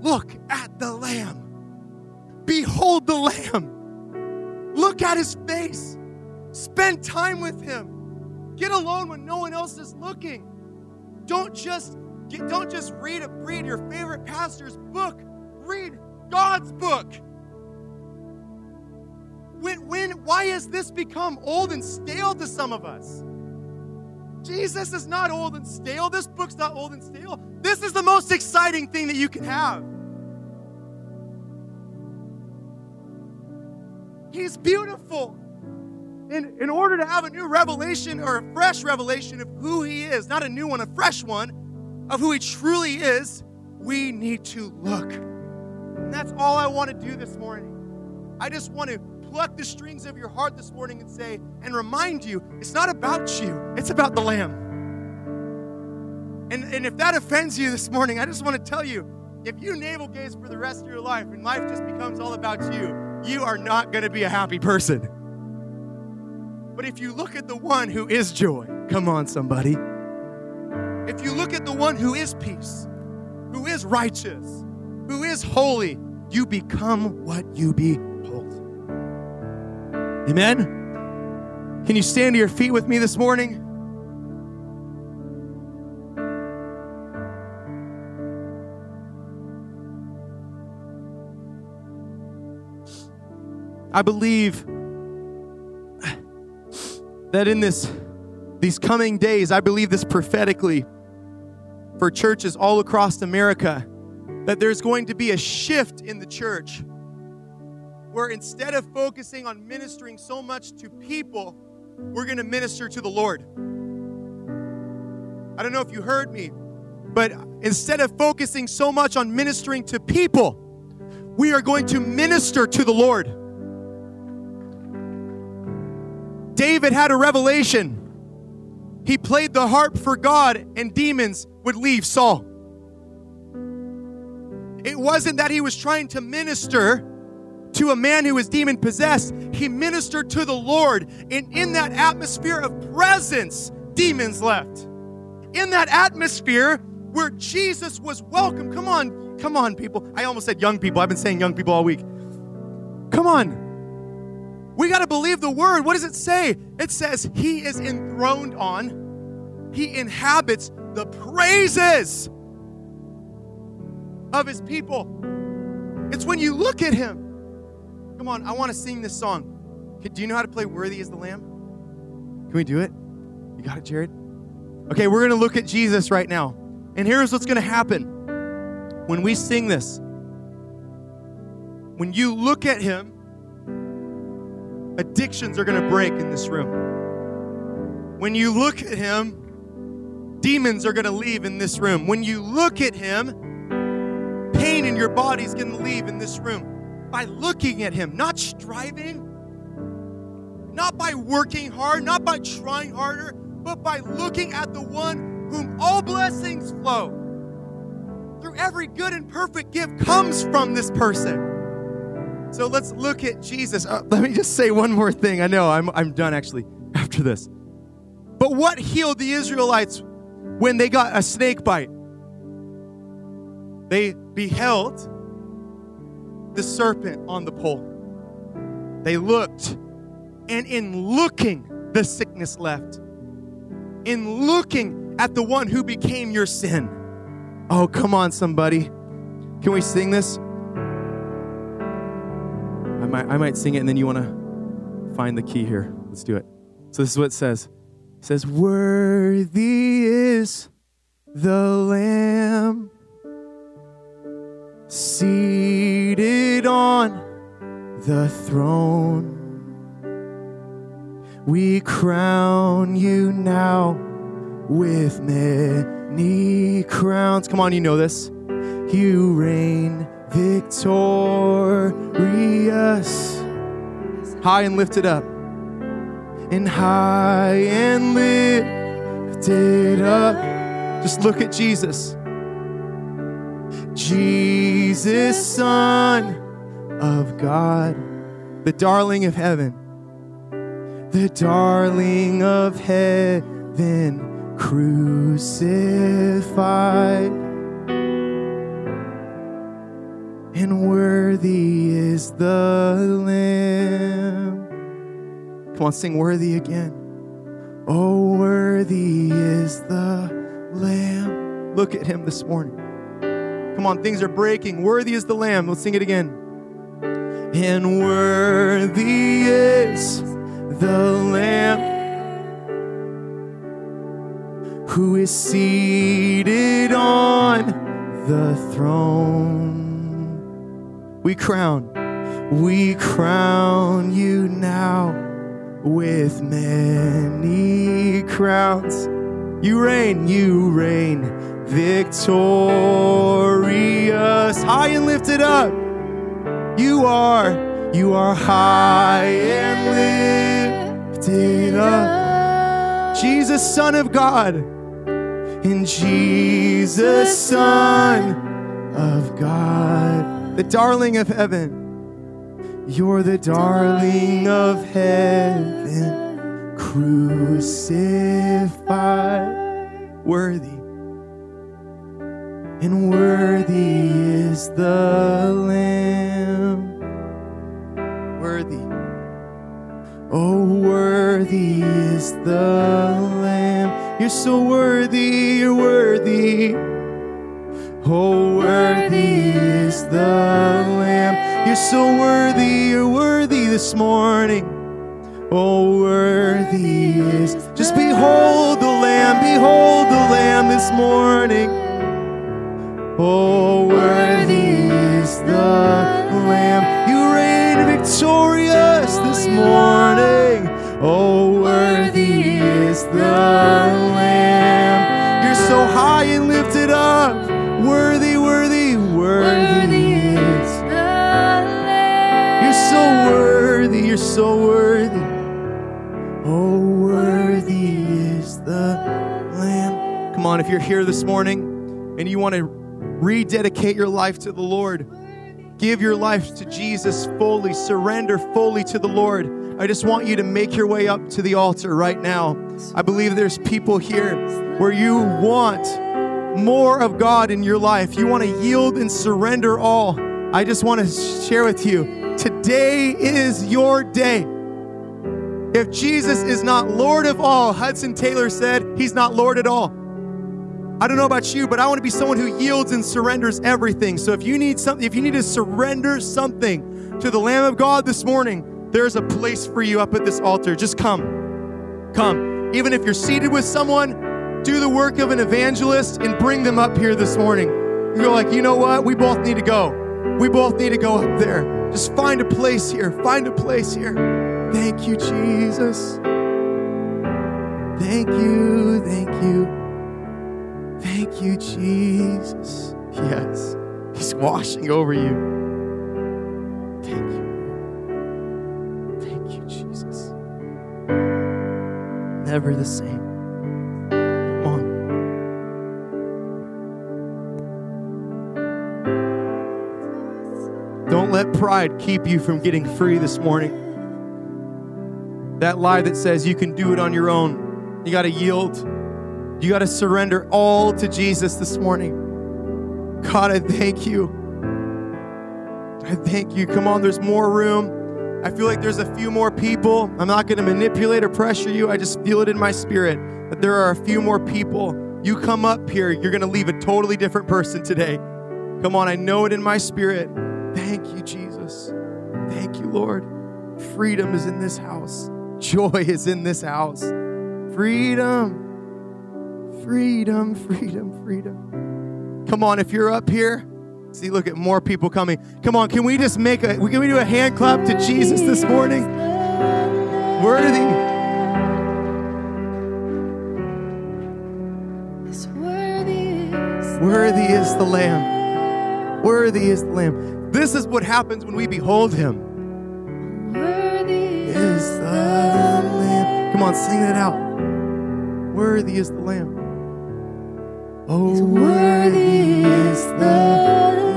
Look at the Lamb. Behold the Lamb. Look at his face. Spend time with him. Get alone when no one else is looking. Don't just get, don't just read a, read your favorite pastor's book. Read God's book. When, when, why has this become old and stale to some of us? Jesus is not old and stale. This book's not old and stale. This is the most exciting thing that you can have. He's beautiful. In, in order to have a new revelation or a fresh revelation of who He is, not a new one, a fresh one of who He truly is, we need to look. And that's all I want to do this morning. I just want to pluck the strings of your heart this morning and say, and remind you, it's not about you, it's about the Lamb. And, and if that offends you this morning, I just want to tell you if you navel gaze for the rest of your life and life just becomes all about you, you are not going to be a happy person. But if you look at the one who is joy, come on, somebody. If you look at the one who is peace, who is righteous, who is holy, you become what you behold. Amen? Can you stand to your feet with me this morning? I believe that in this these coming days, I believe this prophetically for churches all across America that there's going to be a shift in the church where instead of focusing on ministering so much to people, we're going to minister to the Lord. I don't know if you heard me, but instead of focusing so much on ministering to people, we are going to minister to the Lord. David had a revelation. He played the harp for God, and demons would leave Saul. It wasn't that he was trying to minister to a man who was demon possessed. He ministered to the Lord. And in that atmosphere of presence, demons left. In that atmosphere where Jesus was welcome. Come on, come on, people. I almost said young people. I've been saying young people all week. Come on. We got to believe the word. What does it say? It says, He is enthroned on, He inhabits the praises of his people. It's when you look at him. Come on, I want to sing this song. Do you know how to play Worthy is the Lamb? Can we do it? You got it, Jared? Okay, we're going to look at Jesus right now. And here's what's going to happen when we sing this. When you look at him, addictions are going to break in this room. When you look at him, demons are going to leave in this room. When you look at him, pain in your body is going to leave in this room. By looking at him, not striving, not by working hard, not by trying harder, but by looking at the one whom all blessings flow. Through every good and perfect gift comes from this person. So let's look at Jesus. Uh, let me just say one more thing. I know I'm, I'm done actually *laughs* after this. But what healed the Israelites when they got a snake bite? They beheld the serpent on the pole. They looked, and in looking, the sickness left. In looking at the one who became your sin. Oh, come on, somebody. Can we sing this? I might, I might sing it, and then you want to find the key here. Let's do it. So, this is what it says It says, Worthy is the Lamb seated on the throne. We crown you now with many crowns. Come on, you know this. You reign victorious, high and lifted up, and high and lifted up. Just look at Jesus. Jesus, Son of God, the darling of heaven, the darling of heaven, crucified. And worthy is the Lamb. Come on, sing worthy again. Oh, worthy is the Lamb. Look at him this morning. Come on, things are breaking. Worthy is the Lamb. Let's sing it again. And worthy is the Lamb who is seated on the throne. We crown, we crown you now with many crowns. You reign, you reign, victorious, high and lifted up. You are, you are high and lifted up. Jesus, Son of God, and Jesus, Son of God the darling of heaven. You're the darling of heaven, crucified, worthy. And worthy is the Lamb. Worthy. Oh, worthy is the Lamb. You're so worthy, you're worthy. Oh, worthy is the Lamb. You're so worthy, you're worthy this morning. Oh, worthy is. Just behold the Lamb, behold the Lamb this morning. Oh, worthy is the Lamb. You reign victorious this morning. Oh, worthy is the Lamb. You're so high and lifted up. Worthy, worthy, worthy is. The Lamb. You're so worthy, you're so worthy. Oh, worthy is the Lamb. Come on, if you're here this morning and you want to rededicate your life to the Lord, give your life to Jesus fully, surrender fully to the Lord. I just want you to make your way up to the altar right now. I believe there's people here where you want more of God in your life. You want to yield and surrender all. I just want to share with you today is your day. If Jesus is not Lord of all, Hudson Taylor said, He's not Lord at all. I don't know about you, but I want to be someone who yields and surrenders everything. So if you need something, if you need to surrender something to the Lamb of God this morning, there's a place for you up at this altar. Just come. Come. Even if you're seated with someone, do the work of an evangelist and bring them up here this morning. You're like, you know what? We both need to go. We both need to go up there. Just find a place here. Find a place here. Thank you, Jesus. Thank you. Thank you. Thank you, Jesus. Yes, He's washing over you. Thank you. Thank you, Jesus. Never the same. Don't let pride keep you from getting free this morning. That lie that says you can do it on your own. You got to yield. You got to surrender all to Jesus this morning. God, I thank you. I thank you. Come on, there's more room. I feel like there's a few more people. I'm not going to manipulate or pressure you. I just feel it in my spirit that there are a few more people. You come up here, you're going to leave a totally different person today. Come on, I know it in my spirit. Thank you, Jesus. Thank you, Lord. Freedom is in this house, joy is in this house. Freedom, freedom, freedom, freedom. Come on, if you're up here, see, look at more people coming. Come on, can we just make a, can we do a hand clap to Jesus this morning? Worthy. Worthy is the Lamb. Worthy is the Lamb. This is what happens when we behold Him. Worthy Is the Lamb. Come on, sing that out. Worthy is the Lamb. Oh, worthy is the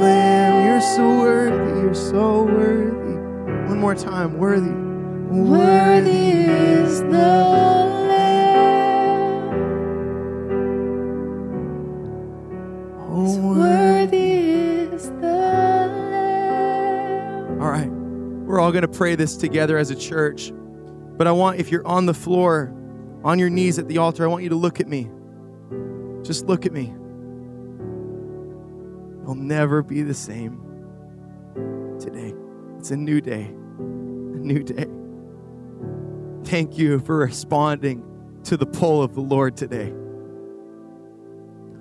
Lamb. You're so worthy. You're so worthy. One more time. Worthy. Worthy is the Lamb. Oh, worthy. Worthy is the Lamb. All right. We're all going to pray this together as a church. But I want, if you're on the floor, on your knees at the altar, I want you to look at me. Just look at me. You'll never be the same today. It's a new day. A new day. Thank you for responding to the pull of the Lord today.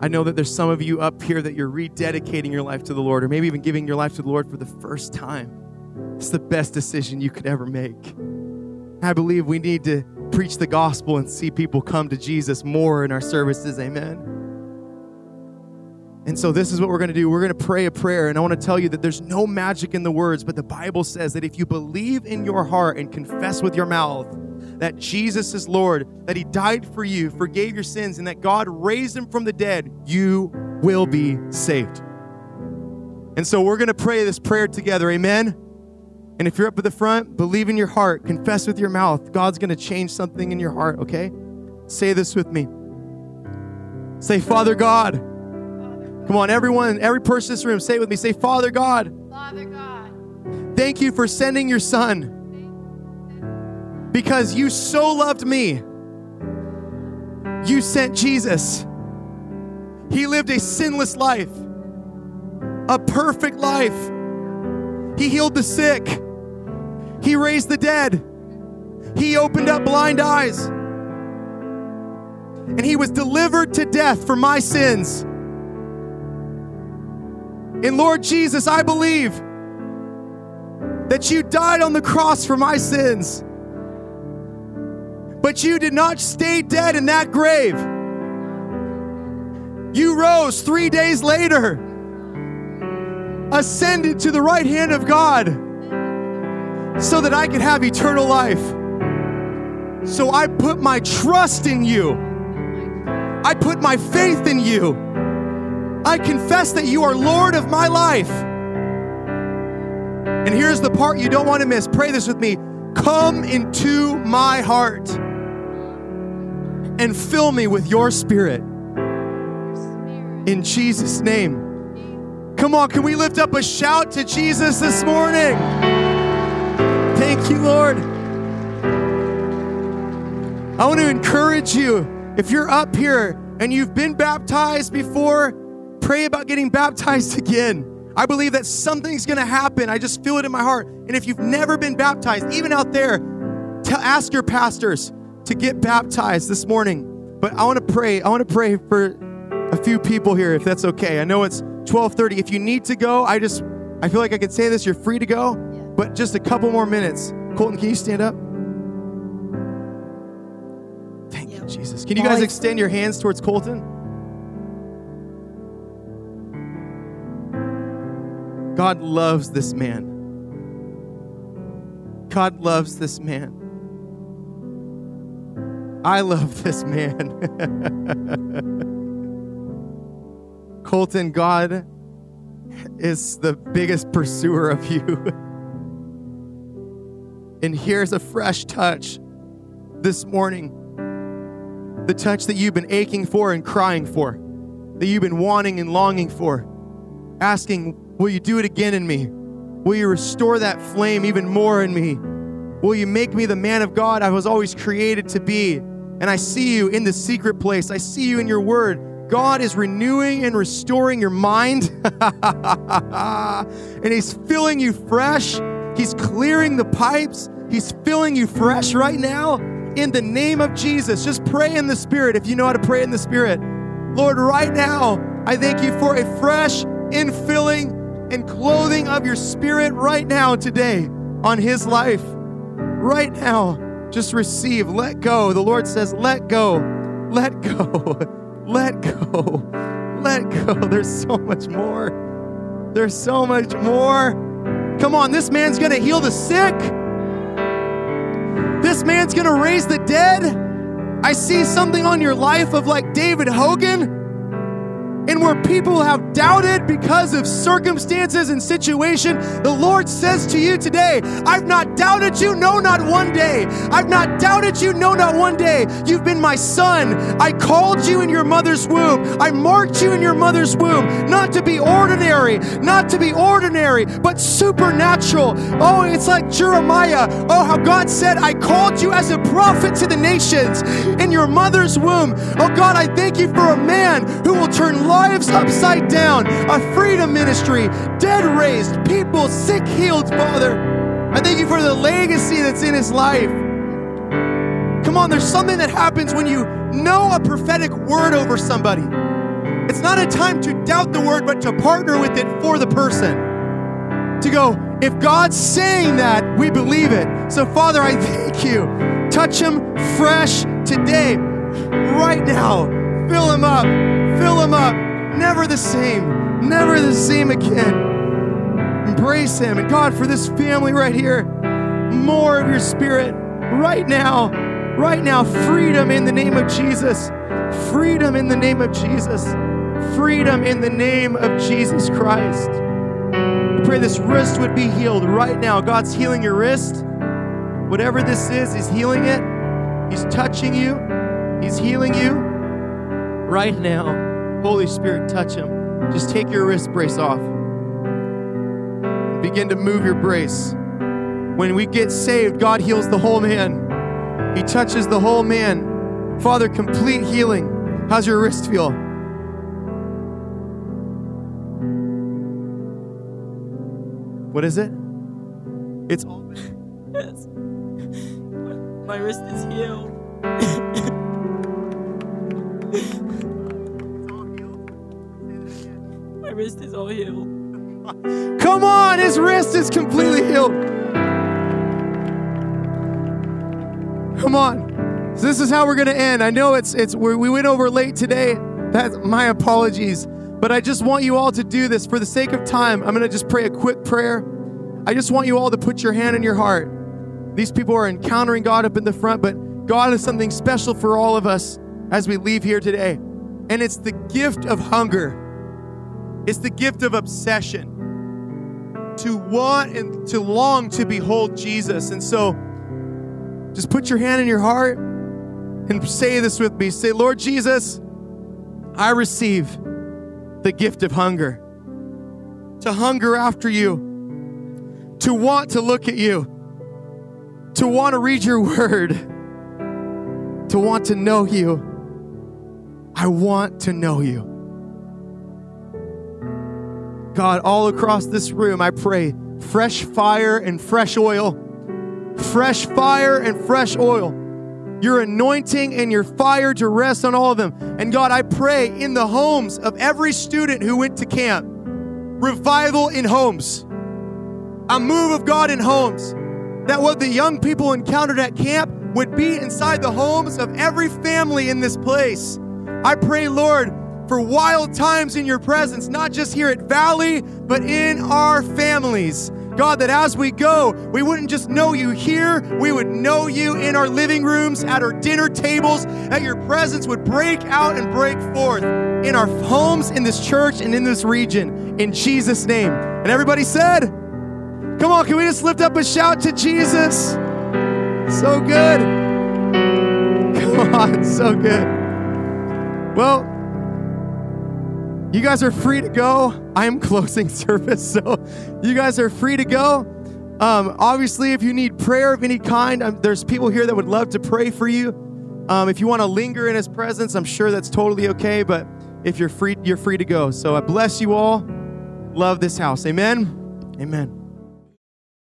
I know that there's some of you up here that you're rededicating your life to the Lord, or maybe even giving your life to the Lord for the first time. It's the best decision you could ever make. I believe we need to preach the gospel and see people come to Jesus more in our services. Amen. And so, this is what we're going to do. We're going to pray a prayer. And I want to tell you that there's no magic in the words, but the Bible says that if you believe in your heart and confess with your mouth that Jesus is Lord, that He died for you, forgave your sins, and that God raised Him from the dead, you will be saved. And so, we're going to pray this prayer together. Amen. And if you're up at the front, believe in your heart, confess with your mouth. God's going to change something in your heart, okay? Say this with me. Say, Father God. Come on, everyone, every person in this room, say it with me. Say, Father God, Father God, thank you for sending your son because you so loved me. You sent Jesus. He lived a sinless life, a perfect life. He healed the sick. He raised the dead. He opened up blind eyes. And he was delivered to death for my sins. And Lord Jesus, I believe that you died on the cross for my sins. But you did not stay dead in that grave. You rose three days later, ascended to the right hand of God so that I could have eternal life. So I put my trust in you. I put my faith in you. I confess that you are Lord of my life. And here's the part you don't want to miss. Pray this with me. Come into my heart and fill me with your spirit. In Jesus' name. Come on, can we lift up a shout to Jesus this morning? Thank you, Lord. I want to encourage you if you're up here and you've been baptized before, pray about getting baptized again. I believe that something's going to happen. I just feel it in my heart. And if you've never been baptized, even out there, to ask your pastors to get baptized this morning. But I want to pray. I want to pray for a few people here if that's okay. I know it's 12:30. If you need to go, I just I feel like I could say this, you're free to go, but just a couple more minutes. Colton, can you stand up? Thank you, Jesus. Can you guys extend your hands towards Colton? God loves this man. God loves this man. I love this man. *laughs* Colton, God is the biggest pursuer of you. *laughs* and here's a fresh touch this morning the touch that you've been aching for and crying for, that you've been wanting and longing for, asking, Will you do it again in me? Will you restore that flame even more in me? Will you make me the man of God I was always created to be? And I see you in the secret place. I see you in your word. God is renewing and restoring your mind. *laughs* and He's filling you fresh. He's clearing the pipes. He's filling you fresh right now in the name of Jesus. Just pray in the Spirit if you know how to pray in the Spirit. Lord, right now, I thank you for a fresh infilling and clothing of your Spirit right now, today, on His life. Right now, just receive, let go. The Lord says, let go, let go, *laughs* let go, let go. *laughs* There's so much more. There's so much more. Come on, this man's gonna heal the sick. This man's gonna raise the dead. I see something on your life of like David Hogan and where people have doubted because of circumstances and situation, the Lord says to you today, I've not doubted you, no, not one day. I've not doubted you, no, not one day. You've been my son. I called you in your mother's womb. I marked you in your mother's womb, not to be ordinary, not to be ordinary, but supernatural. Oh, it's like Jeremiah. Oh, how God said, I called you as a prophet to the nations in your mother's womb. Oh, God, I thank you for a man who will turn lives upside down, a freedom ministry, dead raised, people sick healed, Father. I thank you for the legacy that's in his life. Come on, there's something that happens when you know a prophetic word over somebody. It's not a time to doubt the word, but to partner with it for the person. To go, if God's saying that, we believe it. So, Father, I thank you. Touch him fresh today, right now. Fill him up. Fill him up. Never the same. Never the same again. Embrace him. And God, for this family right here, more of your spirit right now. Right now. Freedom in the name of Jesus. Freedom in the name of Jesus. Freedom in the name of Jesus Christ. Pray this wrist would be healed right now. God's healing your wrist. Whatever this is, He's healing it. He's touching you. He's healing you right now. Holy Spirit, touch him. Just take your wrist brace off. Begin to move your brace. When we get saved, God heals the whole man. He touches the whole man. Father, complete healing. How's your wrist feel? What is it? It's all *laughs* Yes. My wrist is healed. *laughs* wrist is all healed. *laughs* Come on, his wrist is completely healed. Come on. So this is how we're going to end. I know it's it's we we went over late today. That's my apologies. But I just want you all to do this for the sake of time. I'm going to just pray a quick prayer. I just want you all to put your hand in your heart. These people are encountering God up in the front, but God has something special for all of us as we leave here today. And it's the gift of hunger. It's the gift of obsession to want and to long to behold Jesus. And so just put your hand in your heart and say this with me. Say, Lord Jesus, I receive the gift of hunger. To hunger after you, to want to look at you, to want to read your *laughs* word, to want to know you. I want to know you. God, all across this room, I pray fresh fire and fresh oil. Fresh fire and fresh oil. Your anointing and your fire to rest on all of them. And God, I pray in the homes of every student who went to camp, revival in homes, a move of God in homes. That what the young people encountered at camp would be inside the homes of every family in this place. I pray, Lord, for wild times in your presence, not just here at Valley, but in our families. God, that as we go, we wouldn't just know you here, we would know you in our living rooms, at our dinner tables, that your presence would break out and break forth in our homes, in this church, and in this region. In Jesus' name. And everybody said, Come on, can we just lift up a shout to Jesus? So good. *laughs* Come on, so good. Well, you guys are free to go. I am *laughs* closing service, so you guys are free to go. Um, obviously, if you need prayer of any kind, um, there's people here that would love to pray for you. Um, if you want to linger in His presence, I'm sure that's totally okay. But if you're free, you're free to go. So I bless you all. Love this house. Amen. Amen.